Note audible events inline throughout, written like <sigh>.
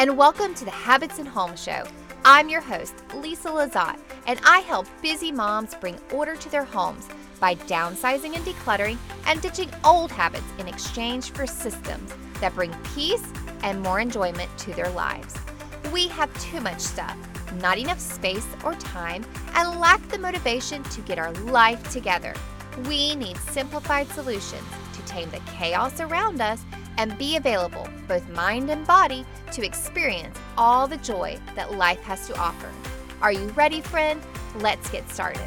and welcome to the Habits and Home Show. I'm your host, Lisa Lizotte, and I help busy moms bring order to their homes by downsizing and decluttering and ditching old habits in exchange for systems that bring peace and more enjoyment to their lives. We have too much stuff, not enough space or time, and lack the motivation to get our life together. We need simplified solutions to tame the chaos around us and be available, both mind and body, to experience all the joy that life has to offer. Are you ready, friend? Let's get started.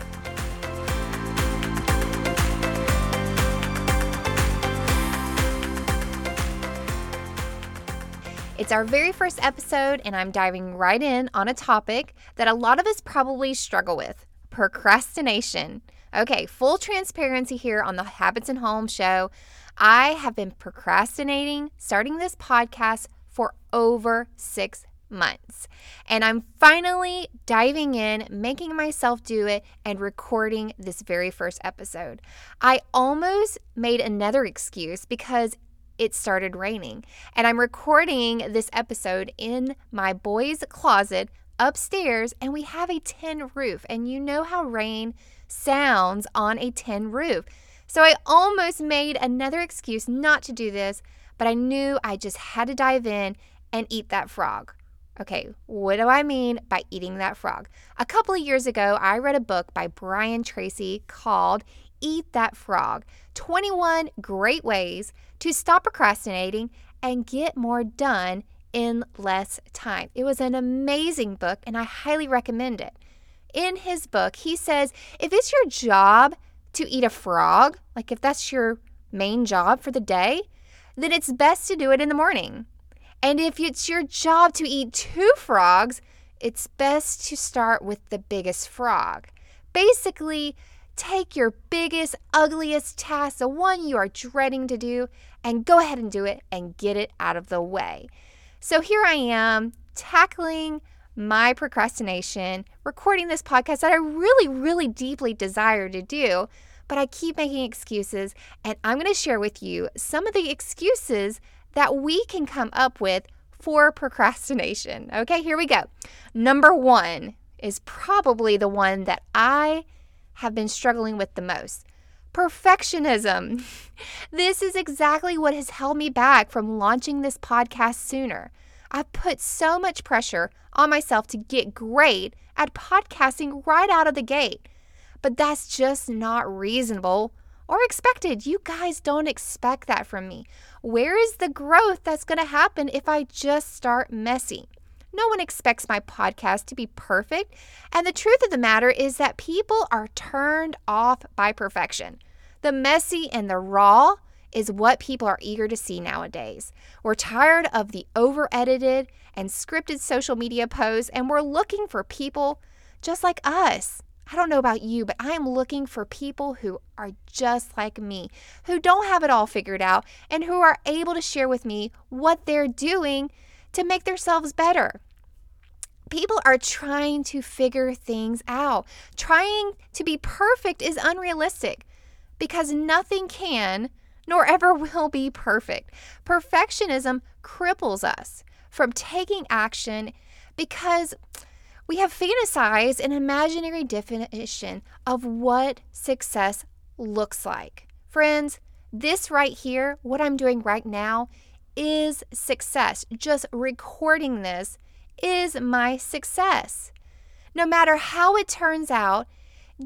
It's our very first episode, and I'm diving right in on a topic that a lot of us probably struggle with procrastination. Okay, full transparency here on the Habits and Home show. I have been procrastinating starting this podcast for over six months. And I'm finally diving in, making myself do it, and recording this very first episode. I almost made another excuse because it started raining. And I'm recording this episode in my boy's closet upstairs, and we have a tin roof. And you know how rain sounds on a tin roof. So I almost made another excuse not to do this, but I knew I just had to dive in and eat that frog. Okay, what do I mean by eating that frog? A couple of years ago, I read a book by Brian Tracy called Eat That Frog 21 Great Ways to Stop Procrastinating and Get More Done in Less Time. It was an amazing book, and I highly recommend it. In his book, he says if it's your job to eat a frog, like if that's your main job for the day, then it's best to do it in the morning. And if it's your job to eat two frogs, it's best to start with the biggest frog. Basically, take your biggest, ugliest task, the one you are dreading to do, and go ahead and do it and get it out of the way. So here I am tackling my procrastination, recording this podcast that I really, really deeply desire to do, but I keep making excuses. And I'm going to share with you some of the excuses that we can come up with for procrastination. Okay, here we go. Number one is probably the one that I have been struggling with the most perfectionism. <laughs> This is exactly what has held me back from launching this podcast sooner. I've put so much pressure on myself to get great at podcasting right out of the gate. But that's just not reasonable or expected. You guys don't expect that from me. Where is the growth that's going to happen if I just start messy? No one expects my podcast to be perfect. And the truth of the matter is that people are turned off by perfection. The messy and the raw is what people are eager to see nowadays. We're tired of the over edited and scripted social media posts, and we're looking for people just like us. I don't know about you, but I am looking for people who are just like me, who don't have it all figured out, and who are able to share with me what they're doing to make themselves better. People are trying to figure things out. Trying to be perfect is unrealistic because nothing can nor ever will be perfect. Perfectionism cripples us from taking action because we have fantasized an imaginary definition of what success looks like. Friends, this right here, what I'm doing right now, is success. Just recording this is my success. No matter how it turns out,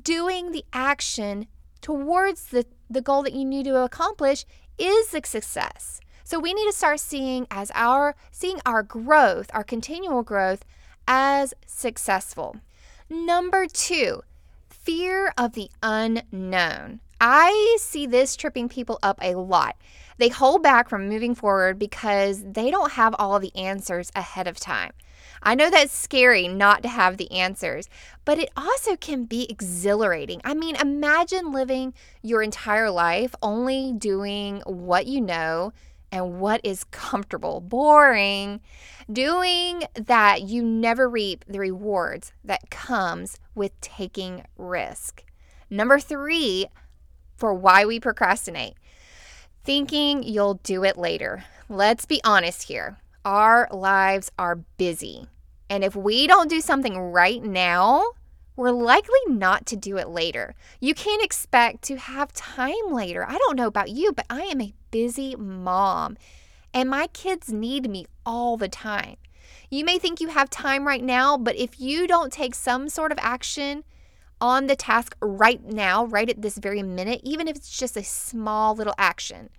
doing the action towards the, the goal that you need to accomplish is a success. So we need to start seeing as our seeing our growth, our continual growth as successful. Number 2, fear of the unknown. I see this tripping people up a lot. They hold back from moving forward because they don't have all the answers ahead of time. I know that's scary not to have the answers, but it also can be exhilarating. I mean, imagine living your entire life only doing what you know and what is comfortable, boring, doing that you never reap the rewards that comes with taking risk. Number 3 for why we procrastinate. Thinking you'll do it later. Let's be honest here. Our lives are busy. And if we don't do something right now, we're likely not to do it later. You can't expect to have time later. I don't know about you, but I am a busy mom and my kids need me all the time. You may think you have time right now, but if you don't take some sort of action on the task right now, right at this very minute, even if it's just a small little action,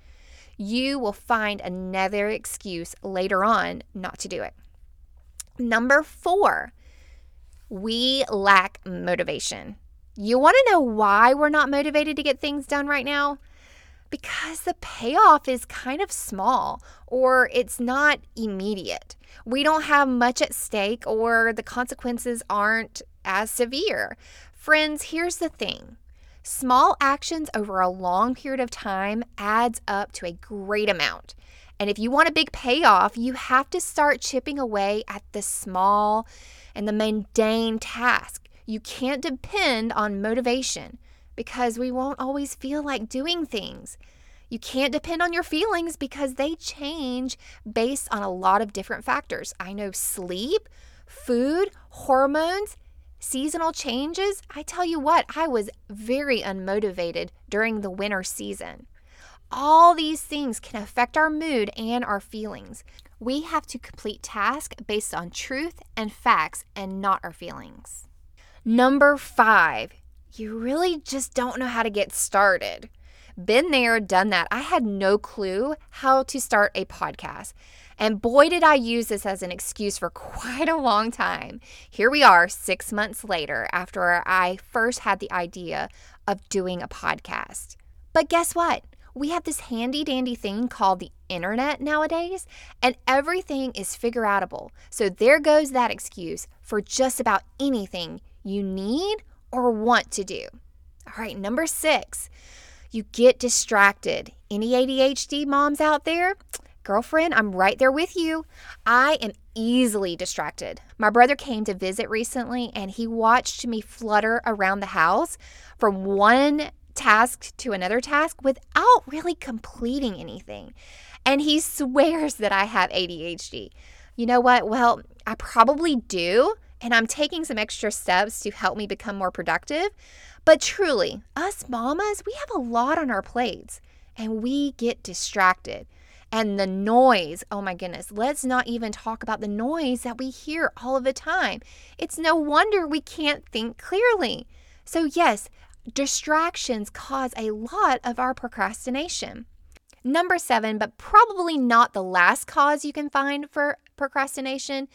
you will find another excuse later on not to do it. Number four, we lack motivation. You want to know why we're not motivated to get things done right now? Because the payoff is kind of small or it's not immediate. We don't have much at stake or the consequences aren't as severe. Friends, here's the thing small actions over a long period of time adds up to a great amount. And if you want a big payoff, you have to start chipping away at the small and the mundane task. You can't depend on motivation because we won't always feel like doing things. You can't depend on your feelings because they change based on a lot of different factors. I know sleep, food, hormones, seasonal changes. I tell you what, I was very unmotivated during the winter season. All these things can affect our mood and our feelings. We have to complete tasks based on truth and facts and not our feelings. Number five, you really just don't know how to get started. Been there, done that. I had no clue how to start a podcast. And boy, did I use this as an excuse for <laughs> quite a long time. Here we are, six months later, after I first had the idea of doing a podcast. But guess what? we have this handy dandy thing called the internet nowadays, and everything is figure outable. So there goes that excuse for just about anything you need or want to do. All right, number six, you get distracted. Any ADHD moms out there? Girlfriend, I'm right there with you. I am easily distracted. My brother came to visit recently and he watched me flutter around the house from one task to another task without really completing anything. And he <laughs> swears that I have ADHD. You know what? Well, I probably do. And I'm taking some extra steps to help me become more productive. But truly, us mamas, we have a lot on our plates and we get distracted. And the noise, oh my goodness, let's not even talk about the noise that we hear all of the time. It's no wonder we can't think clearly. So, yes, distractions cause a lot of our procrastination. Number seven, but probably not the last cause you can find for procrastination,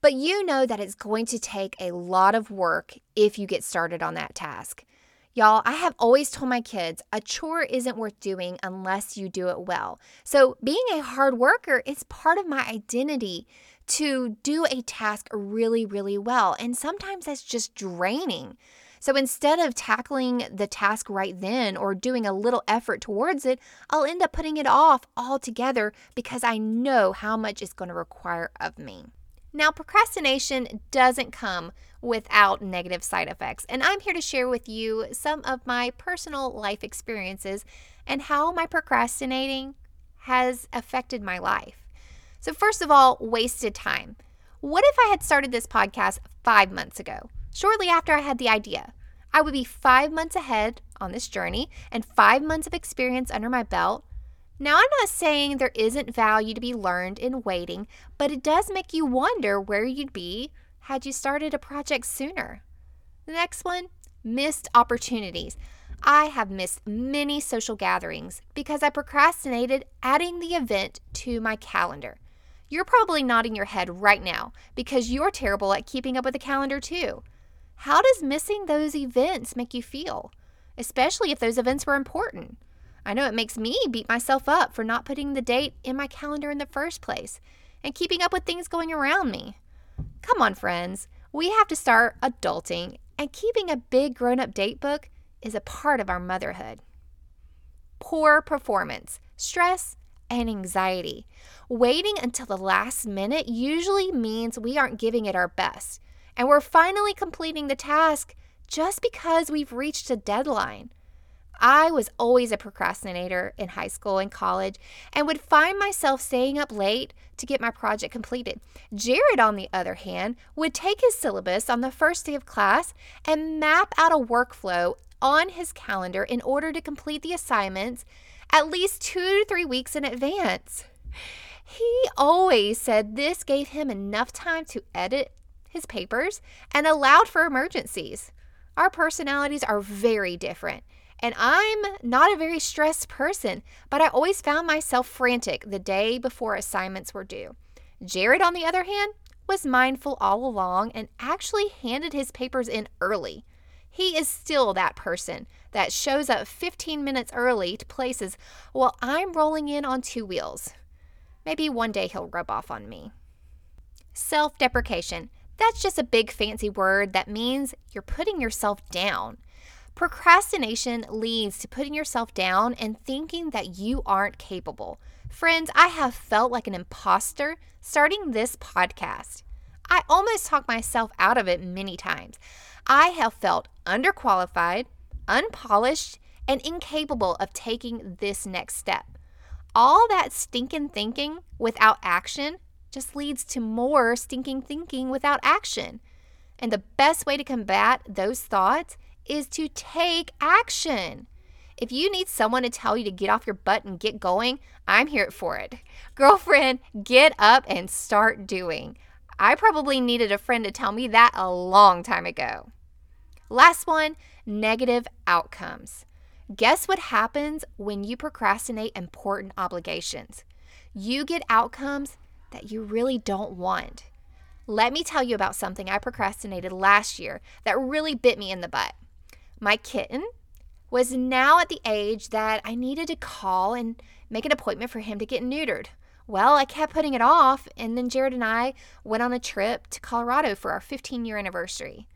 but you know that it's going to take a lot of work if you get started on that task. Y'all, I have always told my kids a chore isn't worth doing unless you do it well. So, being a hard worker is part of my identity to do a task really, really well. And sometimes that's just draining. So instead of tackling the task right then or doing a little effort towards it, I'll end up putting it off altogether because I know how much it's going to require of me. Now, procrastination doesn't come without negative side effects, and I'm here to share with you some of my personal life experiences and how my procrastinating has affected my life. So, first of all, wasted time. What if I had started this podcast five months ago? Shortly after I had the idea, I would be five months ahead on this journey and five months of experience under my belt. Now, I'm not saying there isn't value to be learned in waiting, but it does make you wonder where you'd be had you started a project sooner. The next one missed opportunities. I have missed many social gatherings because I procrastinated adding the event to my calendar. You're probably nodding your head right now because you're terrible at keeping up with the calendar too. How does missing those events make you feel, especially if those events were important? I know it makes me beat myself up for not putting the date in my calendar in the first place and keeping up with things going around me. Come on, friends, we have to start adulting, and keeping a big grown up date book is a part of our motherhood. Poor performance, stress, and anxiety. Waiting until the last minute usually means we aren't giving it our best and we're finally completing the task just because we've reached a deadline. I was always a procrastinator in high school and college and would find myself staying up late to get my project completed. Jared, on the other hand, would take his syllabus on the first day of class and map out a workflow on his calendar in order to complete the assignments at least two to three weeks in advance. He always said this gave him enough time to edit his papers and allowed for emergencies. Our personalities are very different. And I'm not a very stressed person, but I always found myself frantic the day before assignments were due. Jared, on the other hand, was mindful all along and actually handed his papers in early. He is still that person that shows up 15 minutes early to places while I'm rolling in on two wheels. Maybe one day he'll rub off on me. Self deprecation. That's just a big fancy word that means you're putting yourself down. Procrastination leads to putting yourself down and thinking that you aren't capable. Friends, I have felt like an imposter starting this podcast. I almost talked myself out of it many times. I have felt underqualified, unpolished, and incapable of taking this next step. All that stinking thinking without action just leads to more stinking thinking without action. And the best way to combat those thoughts is to take action. If you need someone to tell you to get off your butt and get going, I'm here for it. Girlfriend, get up and start doing. I probably needed a friend to tell me that a long time ago. Last one negative outcomes. Guess what happens when you procrastinate important obligations? You get outcomes that you really don't want. Let me tell you about something I procrastinated last year that really bit me in the butt. My kitten was now at the age that I needed to call and make an appointment for him to get neutered. Well, I kept putting it off, and then Jared and I went on a trip to Colorado for our 15 year anniversary.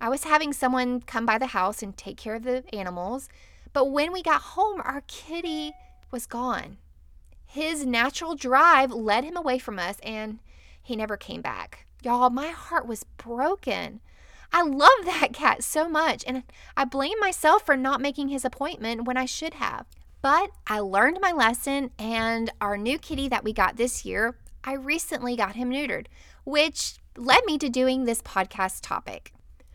I was having someone come by the house and take care of the animals, but when we got home, our kitty was gone. His natural drive led him away from us, and he never came back. Y'all, my heart was broken. I love that cat so much, and I blame myself for not making his appointment when I should have. But I learned my lesson, and our new kitty that we got this year, I recently got him neutered, which led me to doing this podcast topic.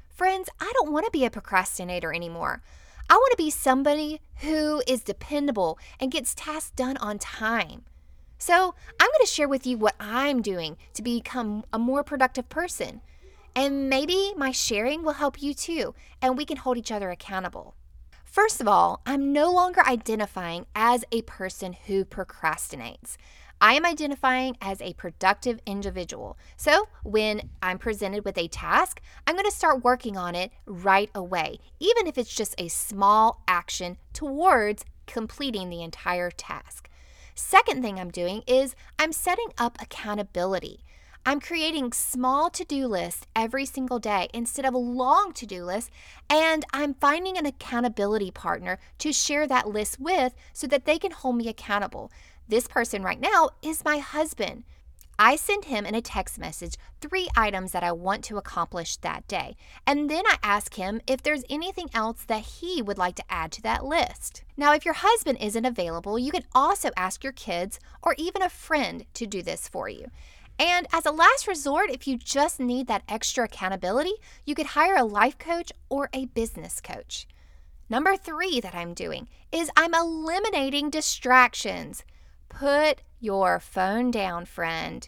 Friends, I don't want to be a procrastinator anymore. I want to be somebody who is dependable and gets tasks done on time. So, I'm going to share with you what I'm doing to become a more productive person. And maybe my sharing will help you too, and we can hold each other accountable. First of all, I'm no longer identifying as a person who procrastinates. I am identifying as a productive individual. So, when I'm presented with a task, I'm going to start working on it right away, even if it's just a small action towards completing the entire task. Second thing I'm doing is I'm setting up accountability. I'm creating small to do lists every single day instead of a long to do list, and I'm finding an accountability partner to share that list with so that they can hold me accountable. This person right now is my husband. I send him in a text message three items that I want to accomplish that day. And then I ask him if there's anything else that he would like to add to that list. Now, if your husband isn't available, you can also ask your kids or even a friend to do this for you. And as a last resort, if you just need that extra accountability, you could hire a life coach or a business coach. Number three that I'm doing is I'm eliminating distractions. Put your phone down, friend.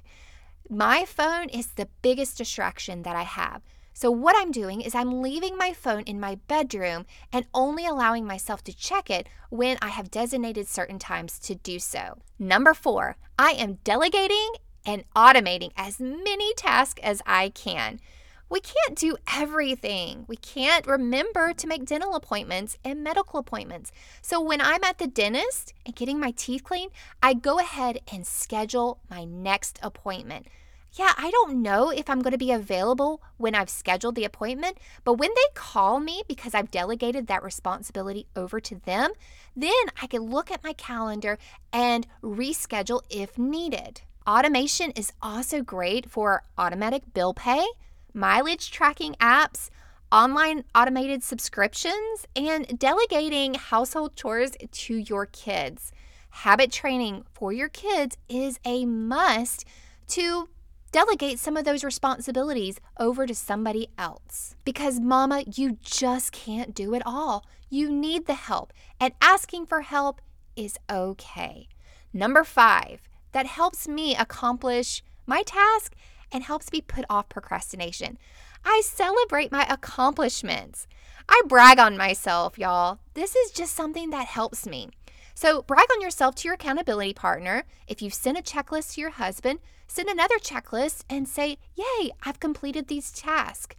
My phone is the biggest distraction that I have. So, what I'm doing is I'm leaving my phone in my bedroom and only allowing myself to check it when I have designated certain times to do so. Number four, I am delegating and automating as many tasks as I can. We can't do everything. We can't remember to make dental appointments and medical appointments. So when I'm at the dentist and getting my teeth cleaned, I go ahead and schedule my next appointment. Yeah, I don't know if I'm going to be available when I've scheduled the appointment, but when they call me because I've delegated that responsibility over to them, then I can look at my calendar and reschedule if needed. Automation is also great for automatic bill pay, mileage tracking apps, online automated subscriptions, and delegating household chores to your kids. Habit training for your kids is a must to delegate some of those responsibilities over to somebody else. Because, mama, you just can't do it all. You need the help, and asking for help is okay. Number five, that helps me accomplish my task and helps me put off procrastination. I celebrate my accomplishments. I brag on myself, y'all. This is just something that helps me. So, brag on yourself to your accountability partner. If you've sent a checklist to your husband, send another checklist and say, Yay, I've completed these tasks.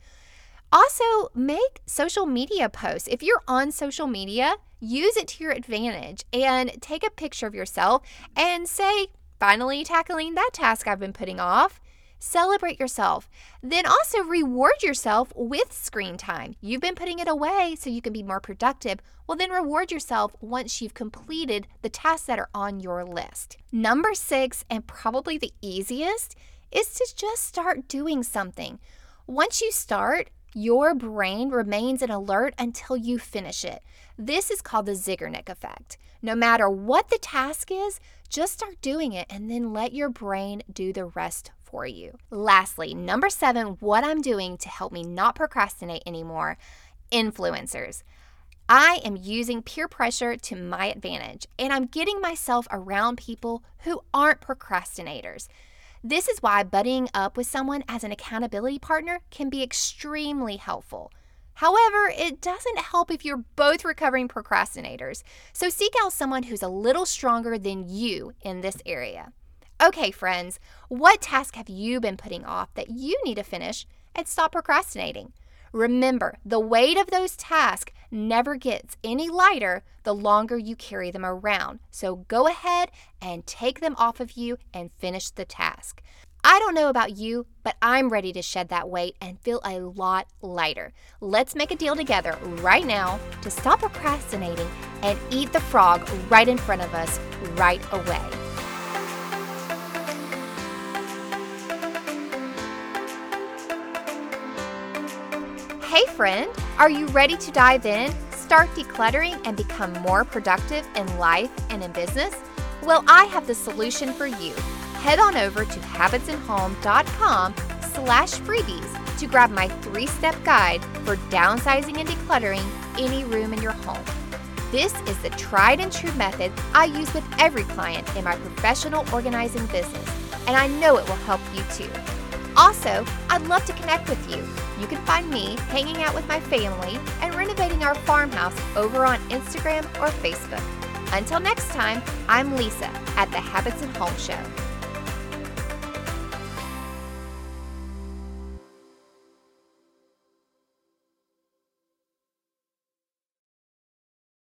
Also, make social media posts. If you're on social media, use it to your advantage and take a picture of yourself and say, Finally tackling that task I've been putting off. Celebrate yourself. Then also reward yourself with screen time. You've been putting it away so you can be more productive. Well, then reward yourself once you've completed the tasks that are on your list. Number six, and probably the easiest, is to just start doing something. Once you start, your brain remains in alert until you finish it. This is called the Zeigarnik effect. No matter what the task is, just start doing it and then let your brain do the rest for you. Lastly, number seven, what I'm doing to help me not procrastinate anymore influencers. I am using peer pressure to my advantage, and I'm getting myself around people who aren't procrastinators. This is why buddying up with someone as an accountability partner can be extremely helpful. However, it doesn't help if you're both recovering procrastinators, so seek out someone who's a little stronger than you in this area. Okay, friends, what task have you been putting off that you need to finish and stop procrastinating? Remember, the weight of those tasks never gets any lighter the longer you carry them around. So go ahead and take them off of you and finish the task. I don't know about you, but I'm ready to shed that weight and feel a lot lighter. Let's make a deal together right now to stop procrastinating and eat the frog right in front of us right away. Hey, friend, are you ready to dive in, start decluttering, and become more productive in life and in business? Well, I have the solution for you. Head on over to habitsandhome.com slash freebies to grab my three-step guide for downsizing and decluttering any room in your home. This is the tried and true method I use with every client in my professional organizing business, and I know it will help you too. Also, I'd love to connect with you. You can find me hanging out with my family and renovating our farmhouse over on Instagram or Facebook. Until next time, I'm Lisa at the Habits and Home Show.